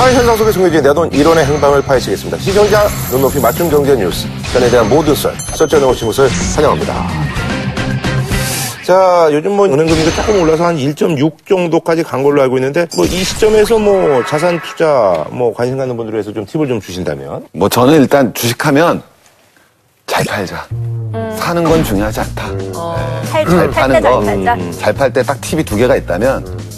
사회 현상 속에 숨겨진 내돈 이론의 행방을 파헤치겠습니다. 시청자 눈높이 맞춤 경제 뉴스. 전에 대한 모든 썰, 설전에 오신 것을 환영합니다. 자, 요즘 뭐 은행 금리가 조금 올라서 한 1.6 정도까지 간 걸로 알고 있는데 뭐 이 시점에서 뭐 자산 투자 뭐 관심 갖는 분들을 위해서 좀 팁을 좀 주신다면 뭐 저는 일단 주식하면 잘 팔자. 사는 건 중요하지 않다. 잘잘 파는 거, 잘 팔자. 음, 잘팔 때 딱 팁이 두 개가 있다면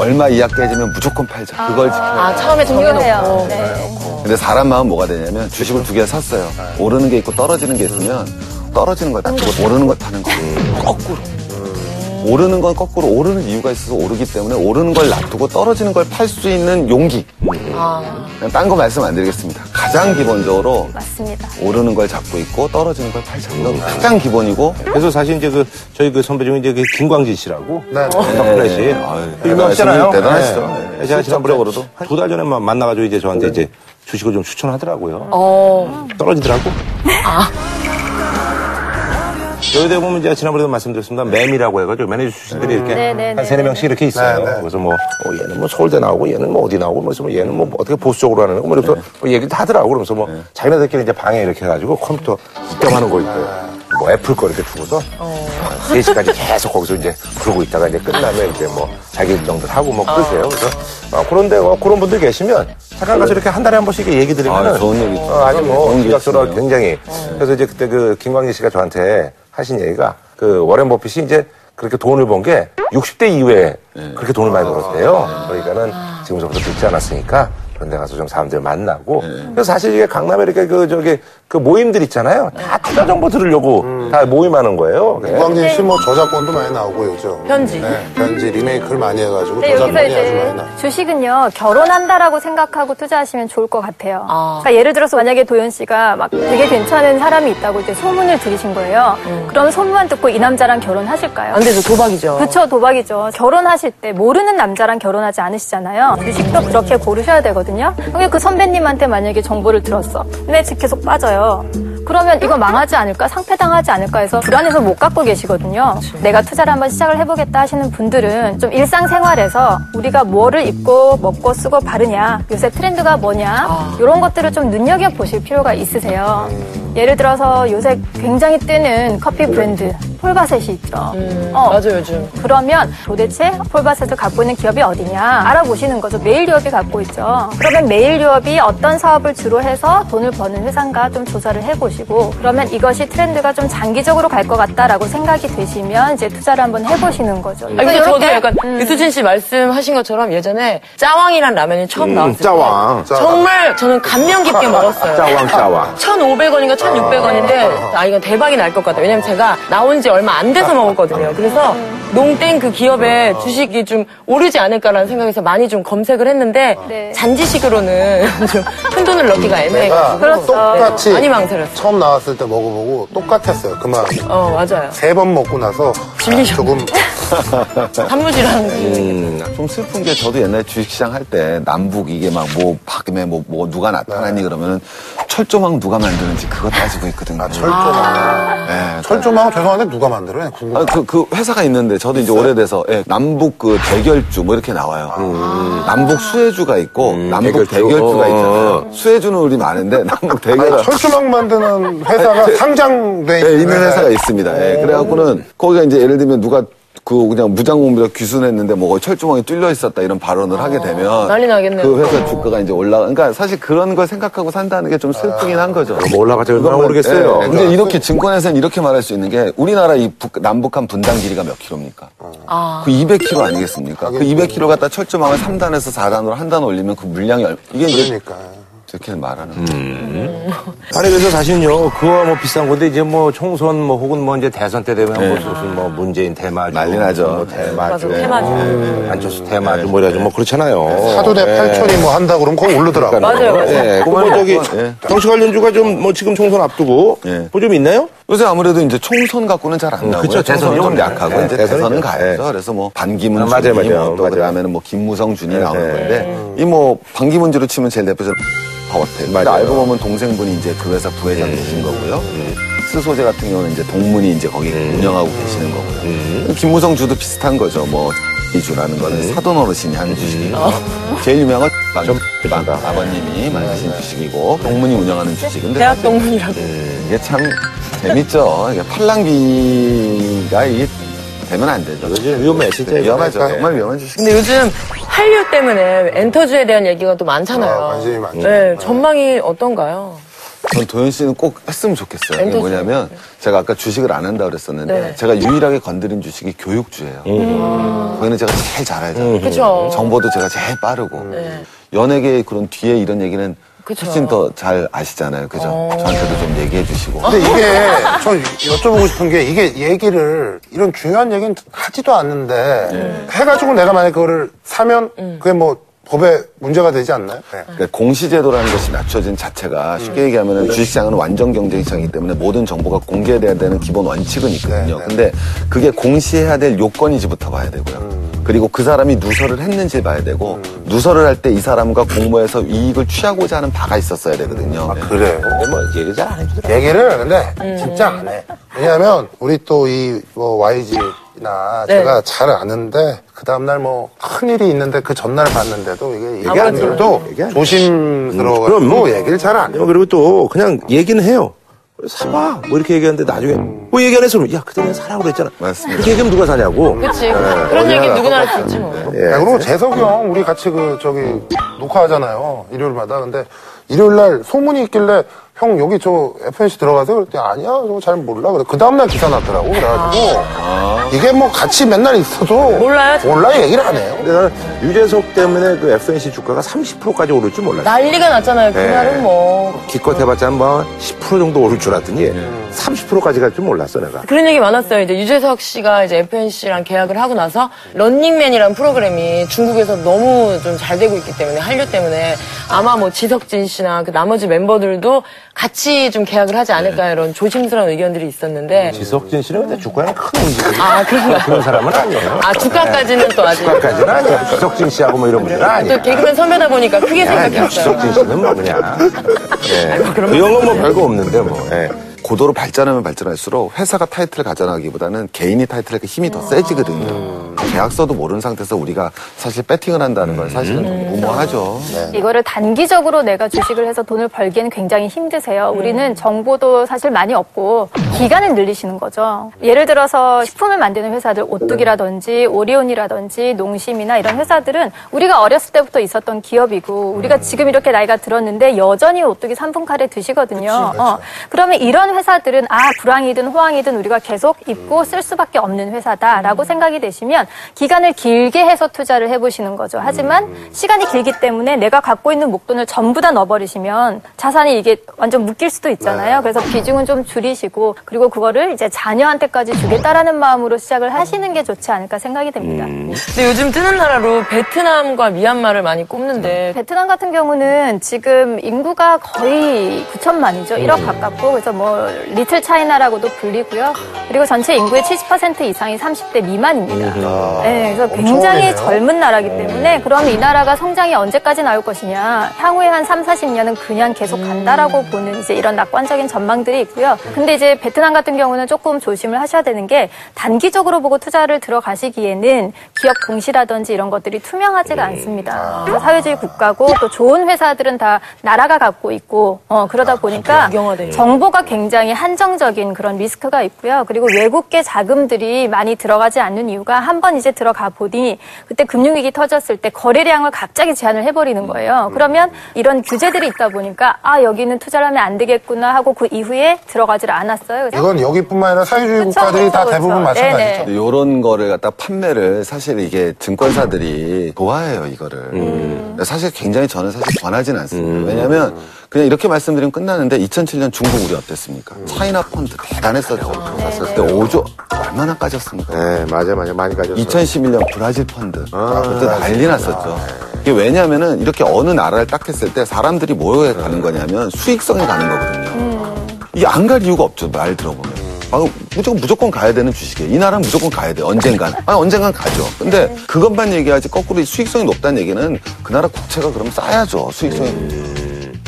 얼마 이하 깨지면 무조건 팔자. 그걸 지켜야 아, 돼. 처음에. 정해놓고. 네. 근데 사람 마음 뭐가 되냐면 주식을 두 개 샀어요. 오르는 게 있고 떨어지는 게 있으면 떨어지는 걸 닦고 오르는 걸 파는 거. 거꾸로. 오르는 건 거꾸로 오르는 이유가 있어서 오르기 때문에 오르는 걸 놔두고 떨어지는 걸 팔 수 있는 용기. 아, 그냥 딴 거 말씀 안 드리겠습니다. 가장 기본적으로 맞습니다. 오르는 걸 잡고 있고 떨어지는 걸 팔자. 이거 가장 기본이고 그래서 사실 이제 그 저희 그 선배 중에 이제 그 김광진 씨라고 네. 덕분에 씨 아유, 유명하시잖아요. 대단하시죠. 네. 네. 제가 지난번에 실적으로도. 두 달 전에 만- 만나가지고 이제 저한테 이제 주식을 좀 추천하더라고요. 어. 떨어지더라고. 여기다 보면 제가 지난번에도 말씀드렸습니다. 맴이라고 해가지고 매니저 출신들이 이렇게 네, 네, 한 네, 세네 네. 명씩 이렇게 있어요. 네, 네. 그래서 뭐, 어, 얘는 뭐 서울대 나오고 얘는 뭐 어디 나오고 뭐, 그래서 뭐 얘는 뭐 어떻게 보수 적으로 하는 거 뭐, 그래서 뭐 얘기를 다 하더라고. 그러면서 뭐 자기네들끼리 이제 방에 이렇게 해가지고 컴퓨터 입점하는 거 있고 뭐 애플 거 이렇게 두고서 어. 3시까지 계속 거기서 이제 그러고 있다가 이제 끝나면 이제 뭐 자기 일정들 하고 뭐 그러세요. 그래서 어, 그런데 어, 그런 분들 계시면 잠깐 가서 이렇게 한 달에 한 번씩 얘기 드리면 아, 좋은 얘기죠. 어, 아주 뭐 좋은 기각적으로 얘기죠. 굉장히 그래서 이제 그때 그 김광진 씨가 저한테 하신 얘기가 그 워렌 버핏이 이제 그렇게 돈을 번 게 60대 이후에 그렇게 돈을 많이 벌었대요. 그러니까는 지금서부터 듣지 않았으니까 그런 데 가서 좀 사람들 만나고 그래서 사실 이게 강남에 이렇게 그 저기 그 모임들 있잖아요. 다 투자 정보 들으려고 다 모임하는 거예요. 네. 이광진 씨뭐 저작권도 많이 나오고 요즘. 편지. 네, 편지 리메이크를 많이 해가지고 저작권이 아주 많이 나. 주식은요 결혼한다라고 생각하고 투자하시면 좋을 것 같아요. 아. 그러니까 예를 들어서 만약에 도현 씨가 막 되게 괜찮은 사람이 있다고 이제 소문을 들으신 거예요. 그럼 소문만 듣고 이 남자랑 결혼하실까요? 안 되죠. 도박이죠. 그쵸 도박이죠. 결혼하실 때 모르는 남자랑 결혼하지 않으시잖아요. 주식도 그렇게 고르셔야 되거든요. 근데 그 선배님한테 만약에 정보를 들었어. 근데 계속 빠져요. 그러면 이거 망하지 않을까? 상폐당하지 않을까 해서 불안해서 못 갖고 계시거든요. 내가 투자를 한번 시작을 해보겠다 하시는 분들은 좀 일상생활에서 우리가 뭐를 입고 먹고 쓰고 바르냐, 요새 트렌드가 뭐냐, 이런 것들을 좀 눈여겨보실 필요가 있으세요. 예를 들어서 요새 굉장히 뜨는 커피 브랜드 폴바셋이 있죠. 어, 음, 맞아요, 요즘. 그러면 도대체 폴바셋을 갖고 있는 기업이 어디냐 알아보시는 거죠. 매일유업이 갖고 있죠. 그러면 매일유업이 어떤 사업을 주로 해서 돈을 버는 회사인가 좀 조사를 해보시고 그러면 이것이 트렌드가 좀 장기적으로 갈 것 같다라고 생각이 되시면 이제 투자를 한번 해보시는 거죠. 아, 근데 저도 약간 음. 유수진 씨 말씀하신 것처럼 예전에 짜왕이란 라면이 처음 나왔을 때 짜왕. 정말 저는 감명 깊게 먹었어요. 짜왕, 짜왕. 1,500원인가 1,600원인데 아 이건 대박이 날 것 같다. 왜냐면 제가 나온 지 얼마 안 돼서 먹었거든요. 그래서 농땡 그 기업의 주식이 좀 오르지 않을까라는 생각에서 많이 좀 검색을 했는데 네. 잔지식으로는 좀 큰 돈을 넣기가 애매해. 내가 그렇죠. 똑같이 많이 망설였어. 처음 나왔을 때 먹어보고 똑같았어요. 그 마음이. 어 맞아요. 세 번 먹고 나서 질리죠. 조금 단무지랑 음, 좀 슬픈 게 저도 옛날에 주식시장 할 때 남북 이게 막뭐 밤에 뭐, 뭐 누가 나타나니 그러면은 철조망 누가 만드는지 그거 따지고 있거든요. 아, 철조망. 네. 철조망은 죄송한데 누가 만들어요? 궁금. 아, 그, 그 회사가 있는데 저도 이제 오래돼서 예, 남북 그 대결주 뭐 이렇게 나와요. 남북 수혜주가 있고 남북 대결주. 대결주. 가 어. 있잖아요. 수혜주는 우리 많은데 남북 대결 철조망 만드는 회사가 상장돼 네, 있는, 있는 회사가 있습니다. 예, 그래갖고는 거기가 이제 예를 들면 누가 그 그냥 무장공비로 귀순했는데 뭐 철조망이 뚫려 있었다 이런 발언을 하게 되면 난리 나겠네요. 그 회사 주가가 이제 올라가. 그러니까 사실 그런 걸 생각하고 산다는 게 좀 슬프긴 한 거죠. 뭐 얼마나 그거는, 모르겠어요. 예, 근데 이렇게 증권에서는 이렇게 말할 수 있는 게 우리나라 이 북- 남북한 분당 길이가 몇 킬로입니까? 아. 그 200킬로 아니겠습니까? 그 200킬로 갖다 철조망을 3단에서 4단으로 한 단 올리면 그 물량이 얼 이게 그러니까. 저렇게 말하는 아니 그래서 사실은요 그와 뭐 비싼 건데 이제 뭐 총선 뭐 혹은 뭐 이제 대선 때 되면 뭐 무슨 뭐 문재인 대마주 난리 나죠. 뭐 대마주 맞아, 대마주. 음, 안철수 대마주 뭐 이래가지고 뭐 그렇잖아요. 사도대 예. 8천이 뭐 한다 그러면 거기 오르더라고. 맞아요, 맞아요. 예, 그뭐 저기 예. 정치 관련주가 좀 뭐 지금 총선 앞두고 예. 뭐좀 있나요? 요새 아무래도 이제 총선 갖고는 잘 안 나오고요. 그쵸, 총선은 대선이요. 좀 약하고 네, 이제. 대선은 가야죠. 네. 그래서 뭐 반기문 아, 맞아요, 준이 맞아요. 뭐또 맞아요. 그다음에는 뭐 김무성 준이 네, 나오는 네. 건데 이 뭐 반기문주로 치면 제일 대표적인 근데 맞아요. 알고 보면 동생분이 이제 그 회사 부회장 되신 거고요. 스 소재 같은 경우는 이제 동문이 이제 거기 운영하고 계시는 거고요. 김무성 주도 비슷한 거죠. 뭐 이 주라는 거는 사돈 어르신이 하는 주식이고 제일 유명한 건 막, 막 아버님이 만드신 주식이고 동문이 운영하는 주식. 근데 대학 동문이라고. 이게 참 재밌죠. 이게 팔랑귀가 이게 되면 안 되죠. 요즘 위험해, 진짜. 위험하죠. 정말 위험한 주식. 근데 요즘 한류 때문에 엔터주에 대한 얘기가 또 많잖아요. 아, 관심이 많죠. 네, 전망이 어떤가요? 전 도현 씨는 꼭 했으면 좋겠어요. 이게 엔터주. 뭐냐면 제가 아까 주식을 안 한다 그랬었는데 네. 제가 유일하게 건드린 주식이 교육주예요. 거기는 제가 제일 잘 알잖아요. 그쵸. 정보도 제가 제일 빠르고 네. 연예계의 그런 뒤에 이런 얘기는 그쵸. 훨씬 더 잘 아시잖아요. 그죠? 저한테도 좀 얘기해 주시고. 근데 이게 저 여쭤보고 싶은 게 이게 얘기를 이런 중요한 얘기는 하지도 않는데 해가지고 내가 만약 그거를 사면 그게 뭐 법에 문제가 되지 않나요? 네. 그러니까 공시제도라는 것이 낮춰진 자체가 쉽게 얘기하면 주식시장은 완전 경쟁시장이기 때문에 모든 정보가 공개돼야 되는 기본 원칙은 있거든요. 네, 네. 근데 그게 공시해야 될 요건이지부터 봐야 되고요. 그리고 그 사람이 누설을 했는지 봐야 되고 누설을 할 때 이 사람과 공모해서 이익을 취하고자 하는 바가 있었어야 되거든요. 아, 그래요? 근데 뭐 얘기 잘 안 해주더라. 얘기를 근데 진짜 안 해. 왜냐하면 우리 또 이 뭐 YG나 네. 제가 잘 아는데 그 다음날 뭐 큰일이 있는데 그 전날 봤는데도 이게 얘기 안 해. 조심스러워가지고 그럼 뭐 얘기를 잘 안 해요. 그리고 또 그냥 얘기는 해요. 사봐. 뭐 이렇게 얘기하는데 나중에 뭐 얘기 안 해서 야 그때 내가 사라고 그랬잖아. 맞습니다. 그렇게 얘기하면 누가 사냐고. 그치. 그런 얘기 누구나 할 수 있지 뭐. 예. 야, 그리고 재석이 형 우리 같이 그 저기 녹화하잖아요 일요일마다 근데 일요일날 소문이 있길래 형 여기 저 FNC 들어가세요 그랬더니 아니야 저거 잘 몰라 그래 그 다음날 기사 났더라고 그래가지고 이게 뭐 같이 맨날 있어도 몰라요? 몰라 얘기를 안 해요 근데 나는 유재석 때문에 그 FNC 주가가 30%까지 오를 줄 몰랐어. 난리가 났잖아요. 그날은 네. 뭐. 기껏 해봤자 뭐 10% 정도 오를 줄 알았더니 30%까지 갈 줄 몰랐어 내가. 그런 얘기 많았어요. 이제 유재석 씨가 이제 FNC랑 계약을 하고 나서 런닝맨이라는 프로그램이 중국에서 너무 좀 잘 되고 있기 때문에 한류 때문에 아마 뭐 지석진 씨나 그 나머지 멤버들도 같이 좀 계약을 하지 않을까 이런 조심스러운 의견들이 있었는데 지석진 씨는 근데 주가에는 큰 움직임. 아 그런가요? 그런 사람은 아니에요. 아 주가까지는 또 아직 주가까지는 아니야. 지석진 씨하고 뭐 이런 분들은 아니야. 또 개그맨 선배다 보니까 크게. 생각했어요. 지석진 씨는 뭐 그냥. 예. 그 형은 뭐 별거 없는데 뭐. 예. 고도로 발전하면 발전할수록 회사가 타이틀을 가져나가기보다는 개인이 타이틀에 그 힘이 더 세지거든요. 계약서도 모르는 상태에서 우리가 사실 배팅을 한다는 건 사실은 좀 무모하죠. 이거를 단기적으로 내가 주식을 해서 돈을 벌기에는 굉장히 힘드세요. 우리는 정보도 사실 많이 없고 기간을 늘리시는 거죠. 예를 들어서 식품을 만드는 회사들 오뚜기라든지 오리온이라든지 농심이나 이런 회사들은 우리가 어렸을 때부터 있었던 기업이고 우리가 지금 이렇게 나이가 들었는데 여전히 오뚜기 3분 카레 드시거든요. 어, 그러면 이런 회사들은 아 불황이든 호황이든 우리가 계속 입고 쓸 수밖에 없는 회사다라고 생각이 되시면 기간을 길게 해서 투자를 해보시는 거죠. 하지만 시간이 길기 때문에 내가 갖고 있는 목돈을 전부 다 넣어버리시면 자산이 이게 완전 묶일 수도 있잖아요. 그래서 비중은 좀 줄이시고 그리고 그거를 이제 자녀한테까지 주겠다라는 마음으로 시작을 하시는 게 좋지 않을까 생각이 됩니다. 근데 요즘 뜨는 나라로 베트남과 미얀마를 많이 꼽는데 베트남 같은 경우는 지금 인구가 거의 9천만이죠. 1억 가깝고 그래서 뭐 리틀 차이나라고도 불리고요. 그리고 전체 인구의 70% 이상이 30대 미만입니다. 네, 그래서 굉장히 엄청나네요. 젊은 나라기 때문에 그럼 이 나라가 성장이 언제까지 나올 것이냐. 향후에 한 3, 40년은 그냥 계속 간다라고 보는 이제 이런 낙관적인 전망들이 있고요. 근데 이제 베트남 같은 경우는 조금 조심을 하셔야 되는 게 단기적으로 보고 투자를 들어가시기에는 기업 공시라든지 이런 것들이 투명하지가 않습니다. 그래서 사회주의 국가고 또 좋은 회사들은 다 나라가 갖고 있고 어, 그러다 보니까 국영화돼 있는. 정보가 굉장히 한정적인 그런 리스크가 있고요. 그리고 외국계 자금들이 많이 들어가지 않는 이유가 한번 이제 들어가 보니 그때 금융위기 터졌을 때 거래량을 갑자기 제한을 해버리는 거예요. 그러면 이런 규제들이 있다 보니까 아 여기는 투자를 하면 안 되겠구나 하고 그 이후에 들어가질 않았어요. 그래서 이건 여기뿐만 아니라 사회주의 그쵸, 국가들이 그쵸, 다 그쵸. 대부분. 마찬가지죠 이런 거를 갖다 판매를 사실 이게 증권사들이 좋아해요 이거를. 음. 사실 굉장히 저는 사실 권하진 않습니다. 왜냐하면 그냥 이렇게 말씀드리면 끝나는데 2007년 중국 우리 어땠습니까? 차이나 펀드 대단했었죠. 그때 5조 얼마나 까졌습니까? 네, 맞아, 맞아. 많이 가졌어. 2011년 브라질 펀드 아, 그때 난리 났었죠. 이게 왜냐하면은 이렇게 어느 나라를 딱 했을 때 사람들이 뭐에 가는 거냐면 수익성에 가는 거거든요. 이게 안 갈 이유가 없죠. 말 들어보면. 아, 무조건 무조건 가야 되는 주식이에요. 이 나라는 무조건 가야 돼. 언젠간. 아, 언젠간 가죠. 근데 그것만 얘기하지 거꾸로 수익성이 높다는 얘기는 그 나라 국채가 그럼 싸야죠. 수익성이.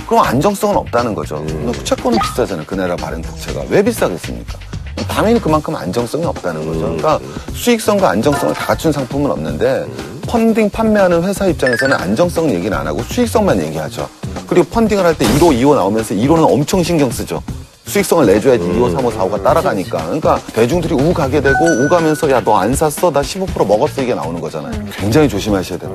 그럼 안정성은 없다는 거죠. 근데 채권은 비싸잖아요. 그 나라 발행 국채가. 왜 비싸겠습니까? 당연히 그만큼 안정성이 없다는 거죠. 그러니까 수익성과 안정성을 다 갖춘 상품은 없는데 펀딩 판매하는 회사 입장에서는 안정성 얘기는 안 하고 수익성만 얘기하죠. 그리고 펀딩을 할 때 1호, 2호 나오면서 1호는 엄청 신경 쓰죠. 수익성을 내줘야지 2호, 3호, 4호가 따라가니까. 그러니까 대중들이 우 가게 되고 우 가면서 야 너 안 샀어? 나 15% 먹었어 이게 나오는 거잖아요. 굉장히 조심하셔야 돼요.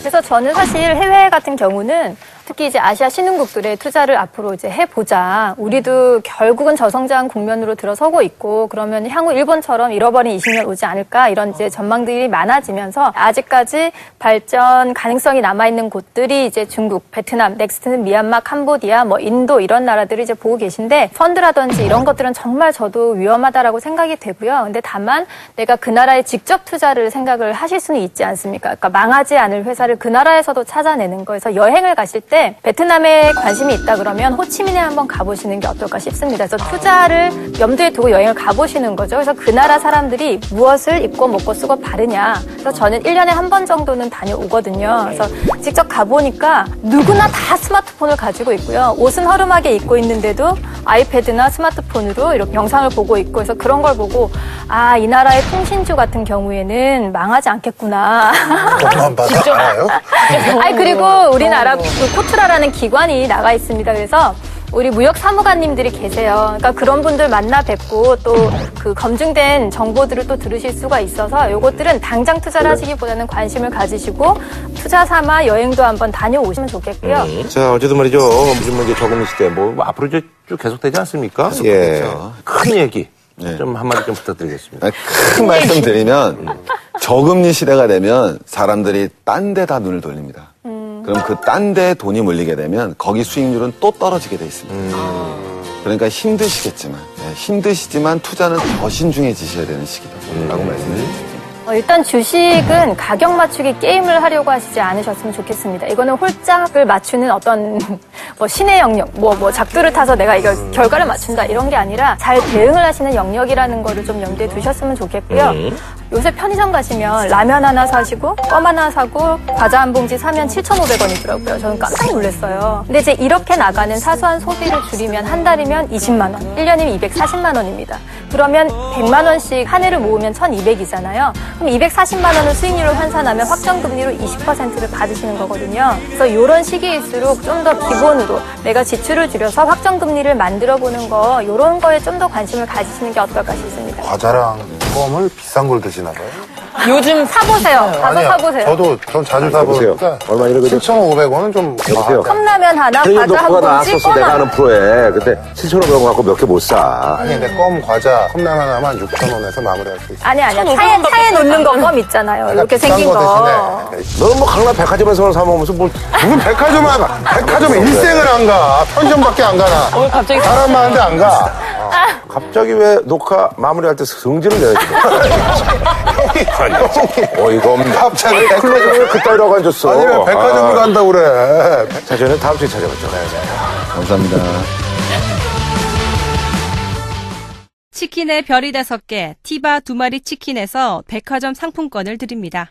그래서 저는 사실 해외 같은 경우는 특히 이제 아시아 신흥국들의 투자를 앞으로 이제 해보자. 우리도 결국은 저성장 국면으로 들어서고 있고 그러면 향후 일본처럼 잃어버린 20년 오지 않을까 이런 이제 전망들이 많아지면서 아직까지 발전 가능성이 남아있는 곳들이 이제 중국, 베트남, next는 미얀마, 캄보디아, 뭐 인도 이런 나라들을 이제 보고 계신데 펀드라든지 이런 것들은 정말 저도 위험하다라고 생각이 되고요. 근데 다만 내가 그 나라에 직접 투자를 생각을 하실 수는 있지 않습니까? 그러니까 망하지 않을 회사를 그 나라에서도 찾아내는 거에서 여행을 가실 때 베트남에 관심이 있다 그러면 호치민에 한번 가보시는 게 어떨까 싶습니다. 그래서 투자를 염두에 두고 여행을 가보시는 거죠. 그래서 그 나라 사람들이 무엇을 입고 먹고 쓰고 바르냐. 그래서 저는 1년에 한 번 정도는 다녀오거든요. 그래서 직접 가보니까 누구나 다 스마트폰을 가지고 있고요. 옷은 허름하게 입고 있는데도 아이패드나 스마트폰으로 이렇게 영상을 보고 있고 그래서 그런 걸 보고 아, 이 나라의 통신주 같은 경우에는 망하지 않겠구나. 돈만 받아 알아요? 아니 그리고 우리나라 그 코트라라는 기관이 나가 있습니다. 그래서 우리 무역 사무관님들이 계세요. 그러니까 그런 분들 만나 뵙고 또 그 검증된 정보들을 또 들으실 수가 있어서 요것들은 당장 투자를 하시기보다는 관심을 가지시고 투자 삼아 여행도 한번 다녀오시면 좋겠고요. 자, 어쨌든 말이죠. 요즘 뭐 이제 저금리 시대, 뭐, 뭐 앞으로 이제 쭉 계속되지 않습니까? 예. 계속되죠. 큰 얘기. 네. 좀 한마디 좀 부탁드리겠습니다. 아니, 큰 말씀 드리면 저금리 시대가 되면 사람들이 딴 데 다 눈을 돌립니다. 그럼 그 딴 데 돈이 몰리게 되면 거기 수익률은 또 떨어지게 돼 있습니다. 그러니까 힘드시겠지만 네, 힘드시지만 투자는 더 신중해지셔야 되는 시기다라고 말씀드립니다. 어, 일단 주식은 가격 맞추기 게임을 하려고 하시지 않으셨으면 좋겠습니다. 이거는 홀짝을 맞추는 어떤 뭐 신의 영역, 뭐, 뭐 작두를 타서 내가 이거 결과를 맞춘다 이런 게 아니라 잘 대응을 하시는 영역이라는 거를 좀 염두에 두셨으면 좋겠고요. 요새 편의점 가시면 라면 하나 사시고 껌 하나 사고 과자 한 봉지 사면 7,500원이더라고요. 저는 깜짝 놀랐어요. 근데 이제 이렇게 나가는 사소한 소비를 줄이면 한 달이면 20만 원, 1년이면 240만 원입니다. 그러면 100만 원씩 한 해를 모으면 1,200이잖아요. 그럼 240만 원을 수익률을 환산하면 확정금리로 20%를 받으시는 거거든요. 그래서 이런 시기일수록 좀 더 기본 으로 내가 지출을 줄여서 확정금리를 만들어 보는 거 이런 거에 좀 더 관심을 가지시는 게 어떨까 싶습니다. 과자랑 껌을 비싼 걸 드시나 봐요. 요즘 사보세요. 가서 사보세요. 저도 전 자주 사보세요. 사보니까 얼마 그저- 7,500원은 좀 여보세요? 컵라면 하나, 과자 한 봉지, 나왔었어. 껌 내가. 하는 프로에. 그때 7,500원 갖고 몇 개 못 사. 아니 근데 껌, 과자, 컵라면 하나만 6,000원에서 마무리할 수 있어요. 아니 아니야. 차에 차에 놓는 거 껌 있잖아요. 이렇게 비싼 생긴 거. 대신에 너는 뭐 강남 백화점에서 사 먹으면서 뭘 누군 백화점에 백화점에 일생을 안 가. 편의점밖에 안 가나. 어, 갑자기 사람 많은데 안 가. 갑자기 왜 녹화 마무리할 때 성질을 내야지? 어이가 없네. 갑자기 클로징 왜 그따위라고 앉았어? 아니면 백화점을 아. 간다고 그래. 자, 저는 다음 주에 찾아뵙죠. 감사합니다. 치킨의 별이 다섯 개, 티바 두 마리 치킨에서 백화점 상품권을 드립니다.